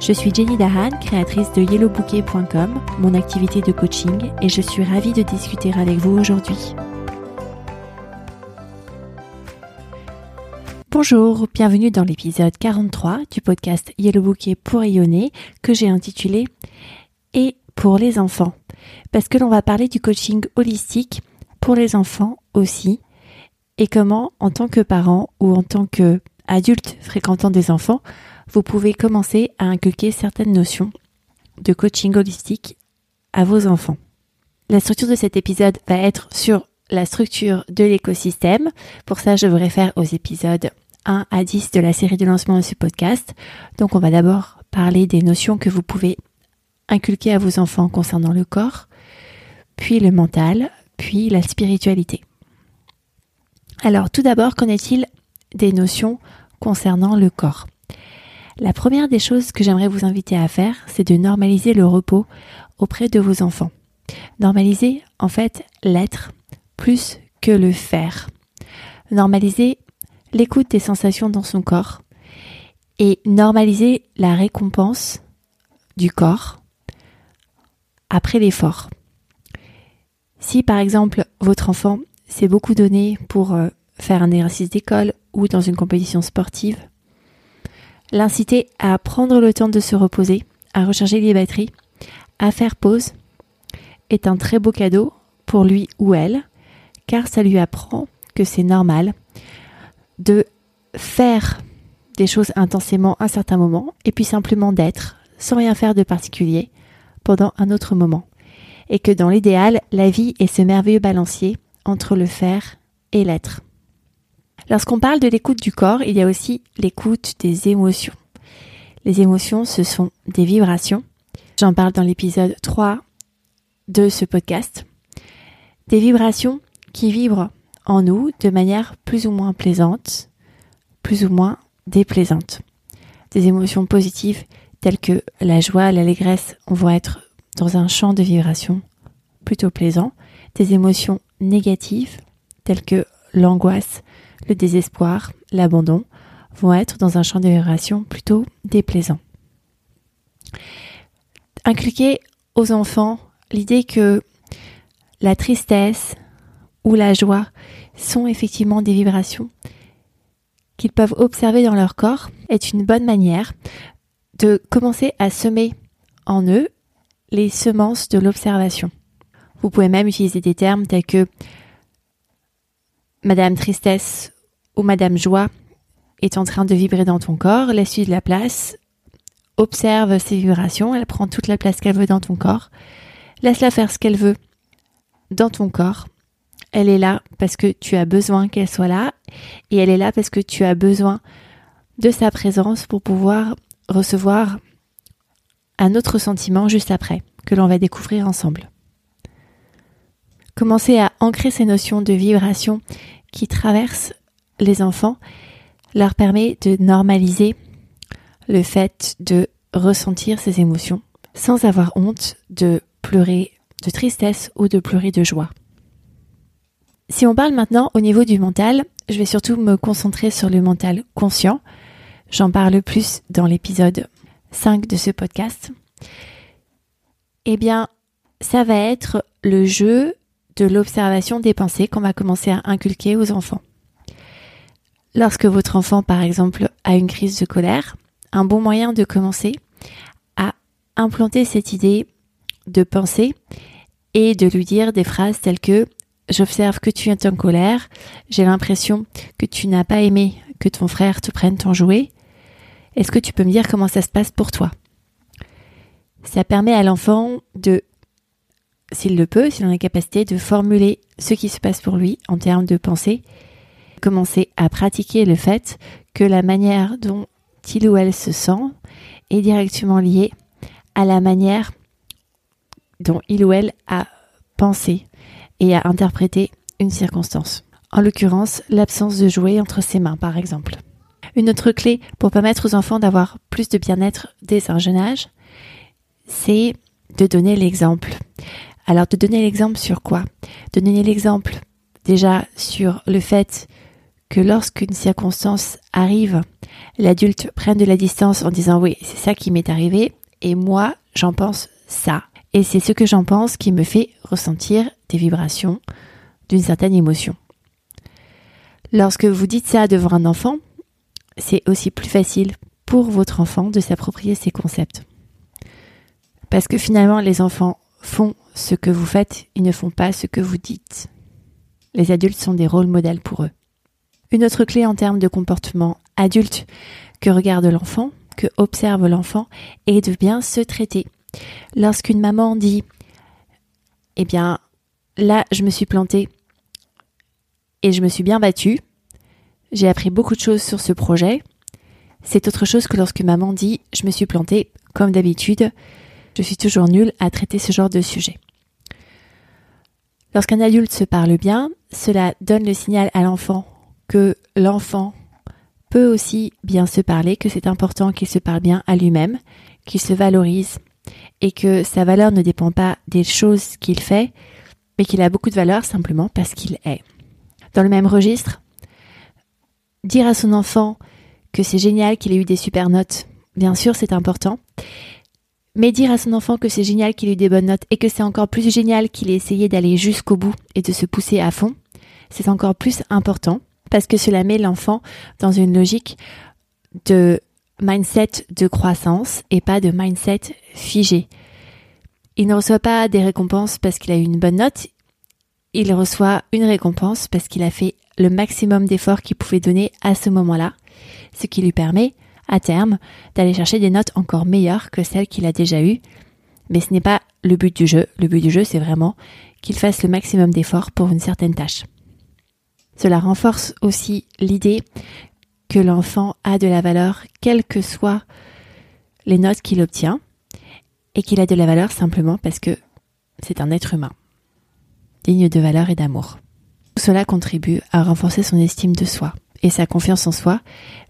Je suis Jenny Dahan, créatrice de yellowbouquet.com, mon activité de coaching, et je suis ravie de discuter avec vous aujourd'hui. Bonjour, bienvenue dans l'épisode 43 du podcast Yellow Bouquet pour rayonner que j'ai intitulé Et pour les enfants. Parce que l'on va parler du coaching holistique pour les enfants aussi et comment en tant que parent ou en tant que adulte fréquentant des enfants, vous pouvez commencer à inculquer certaines notions de coaching holistique à vos enfants. La structure de cet épisode va être sur la structure de l'écosystème. Pour ça, je vous réfère aux épisodes 1 à 10 de la série de lancement de ce podcast. Donc, on va d'abord parler des notions que vous pouvez inculquer à vos enfants concernant le corps, puis le mental, puis la spiritualité. Alors, tout d'abord, qu'en est-il des notions concernant le corps? La première des choses que j'aimerais vous inviter à faire, c'est de normaliser le repos auprès de vos enfants. Normaliser, en fait, l'être plus que le faire. Normaliser l'écoute des sensations dans son corps et normaliser la récompense du corps après l'effort. Si par exemple votre enfant s'est beaucoup donné pour euh, faire un exercice d'école ou dans une compétition sportive, l'inciter à prendre le temps de se reposer, à recharger les batteries, à faire pause, est un très beau cadeau pour lui ou elle, car ça lui apprend que c'est normal de faire des choses intensément un certain moment et puis simplement d'être sans rien faire de particulier pendant un autre moment. Et que dans l'idéal, la vie est ce merveilleux balancier entre le faire et l'être. Lorsqu'on parle de l'écoute du corps, il y a aussi l'écoute des émotions. Les émotions, ce sont des vibrations. J'en parle dans l'épisode 3 de ce podcast. Des vibrations qui vibrent en nous de manière plus ou moins plaisante, plus ou moins déplaisante. Des émotions positives telles que la joie, l'allégresse vont être dans un champ de vibrations plutôt plaisant. Des émotions négatives telles que l'angoisse, le désespoir, l'abandon vont être dans un champ de vibration plutôt déplaisant. Inculquer aux enfants l'idée que la tristesse ou la joie sont effectivement des vibrations qu'ils peuvent observer dans leur corps est une bonne manière de commencer à semer en eux les semences de l'observation. Vous pouvez même utiliser des termes tels que Madame Tristesse ou Madame Joie est en train de vibrer dans ton corps, laisse-lui de la place, observe ses vibrations, elle prend toute la place qu'elle veut dans ton corps, laisse-la faire ce qu'elle veut dans ton corps. Elle est là parce que tu as besoin qu'elle soit là et elle est là parce que tu as besoin de sa présence pour pouvoir recevoir un autre sentiment juste après que l'on va découvrir ensemble. Commencer à ancrer ces notions de vibration qui traversent les enfants leur permet de normaliser le fait de ressentir ces émotions sans avoir honte de pleurer de tristesse ou de pleurer de joie. Si on parle maintenant au niveau du mental, je vais surtout me concentrer sur le mental conscient. J'en parle plus dans l'épisode 5 de ce podcast. Eh bien, ça va être le jeu l'observation des pensées qu'on va commencer à inculquer aux enfants. Lorsque votre enfant, par exemple, a une crise de colère, un bon moyen de commencer à implanter cette idée de pensée et de lui dire des phrases telles que J'observe que tu es en colère, j'ai l'impression que tu n'as pas aimé que ton frère te prenne ton jouet. Est-ce que tu peux me dire comment ça se passe pour toi? Ça permet à l'enfant de s'il le peut, s'il a la capacité de formuler ce qui se passe pour lui en termes de pensée, commencer à pratiquer le fait que la manière dont il ou elle se sent est directement liée à la manière dont il ou elle a pensé et a interprété une circonstance. En l'occurrence, l'absence de jouets entre ses mains, par exemple. Une autre clé pour permettre aux enfants d'avoir plus de bien-être dès un jeune âge, c'est de donner l'exemple. Alors, de donner l'exemple sur quoi? De donner l'exemple déjà sur le fait que lorsqu'une circonstance arrive, l'adulte prenne de la distance en disant oui, c'est ça qui m'est arrivé et moi, j'en pense ça. Et c'est ce que j'en pense qui me fait ressentir des vibrations d'une certaine émotion. Lorsque vous dites ça devant un enfant, c'est aussi plus facile pour votre enfant de s'approprier ces concepts. Parce que finalement, les enfants font ce que vous faites, ils ne font pas ce que vous dites. Les adultes sont des rôles modèles pour eux. Une autre clé en termes de comportement adulte que regarde l'enfant, que observe l'enfant, est de bien se traiter. Lorsqu'une maman dit Eh bien, là, je me suis plantée et je me suis bien battue, j'ai appris beaucoup de choses sur ce projet. C'est autre chose que lorsque maman dit Je me suis plantée, comme d'habitude, je suis toujours nulle à traiter ce genre de sujet. Lorsqu'un adulte se parle bien, cela donne le signal à l'enfant que l'enfant peut aussi bien se parler, que c'est important qu'il se parle bien à lui-même, qu'il se valorise et que sa valeur ne dépend pas des choses qu'il fait, mais qu'il a beaucoup de valeur simplement parce qu'il est. Dans le même registre, dire à son enfant que c'est génial qu'il ait eu des super notes, bien sûr c'est important, mais dire à son enfant que c'est génial qu'il ait eu des bonnes notes et que c'est encore plus génial qu'il ait essayé d'aller jusqu'au bout et de se pousser à fond, c'est encore plus important parce que cela met l'enfant dans une logique de mindset de croissance et pas de mindset figé. Il ne reçoit pas des récompenses parce qu'il a eu une bonne note, il reçoit une récompense parce qu'il a fait le maximum d'efforts qu'il pouvait donner à ce moment-là, ce qui lui permet à terme d'aller chercher des notes encore meilleures que celles qu'il a déjà eues. Mais ce n'est pas le but du jeu. Le but du jeu, c'est vraiment qu'il fasse le maximum d'efforts pour une certaine tâche. Cela renforce aussi l'idée que l'enfant a de la valeur, quelles que soient les notes qu'il obtient, et qu'il a de la valeur simplement parce que c'est un être humain, digne de valeur et d'amour. Cela contribue à renforcer son estime de soi et sa confiance en soi,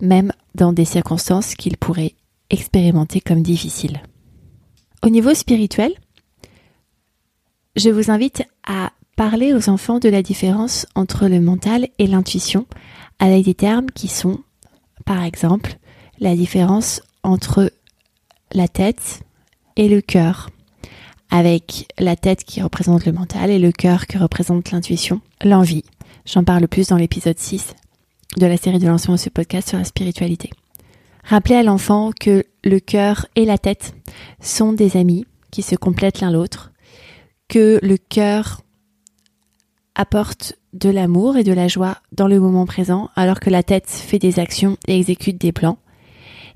même dans des circonstances qu'il pourrait expérimenter comme difficiles. Au niveau spirituel, je vous invite à parler aux enfants de la différence entre le mental et l'intuition avec des termes qui sont, par exemple, la différence entre la tête et le cœur, avec la tête qui représente le mental et le cœur qui représente l'intuition, l'envie. J'en parle plus dans l'épisode 6 de la série de lancement de ce podcast sur la spiritualité. Rappelez à l'enfant que le cœur et la tête sont des amis qui se complètent l'un l'autre, que le cœur apporte de l'amour et de la joie dans le moment présent alors que la tête fait des actions et exécute des plans,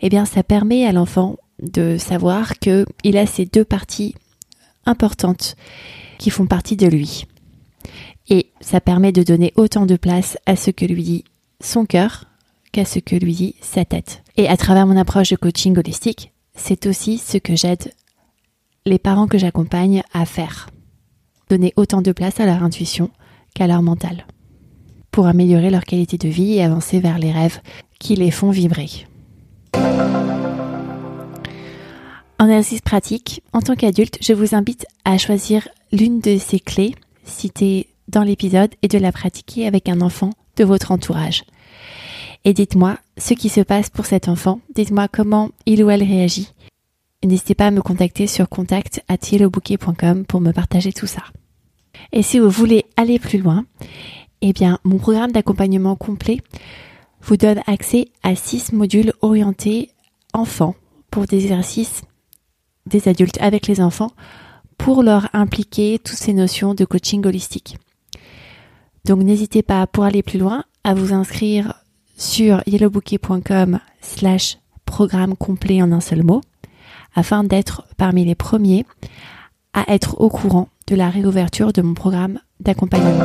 eh bien ça permet à l'enfant de savoir que il a ces deux parties importantes qui font partie de lui. Et ça permet de donner autant de place à ce que lui dit son cœur qu'à ce que lui dit sa tête. Et à travers mon approche de coaching holistique, c'est aussi ce que j'aide les parents que j'accompagne à faire. Donner autant de place à leur intuition qu'à leur mental. Pour améliorer leur qualité de vie et avancer vers les rêves qui les font vibrer. En exercice pratique, en tant qu'adulte, je vous invite à choisir l'une de ces clés citées dans l'épisode et de la pratiquer avec un enfant votre entourage. Et dites-moi ce qui se passe pour cet enfant, dites-moi comment il ou elle réagit. N'hésitez pas à me contacter sur contact pour me partager tout ça. Et si vous voulez aller plus loin, eh bien, mon programme d'accompagnement complet vous donne accès à six modules orientés enfants pour des exercices des adultes avec les enfants pour leur impliquer toutes ces notions de coaching holistique. Donc n'hésitez pas pour aller plus loin à vous inscrire sur yellowbouquet.com slash programme complet en un seul mot afin d'être parmi les premiers à être au courant de la réouverture de mon programme d'accompagnement.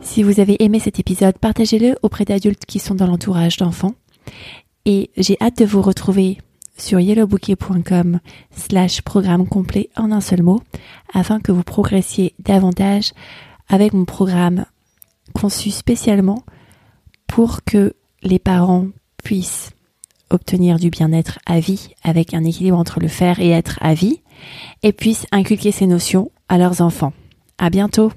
Si vous avez aimé cet épisode, partagez-le auprès d'adultes qui sont dans l'entourage d'enfants. Et j'ai hâte de vous retrouver sur yellowbouquet.com slash programme complet en un seul mot afin que vous progressiez davantage avec mon programme conçu spécialement pour que les parents puissent obtenir du bien-être à vie avec un équilibre entre le faire et être à vie et puissent inculquer ces notions à leurs enfants. À bientôt!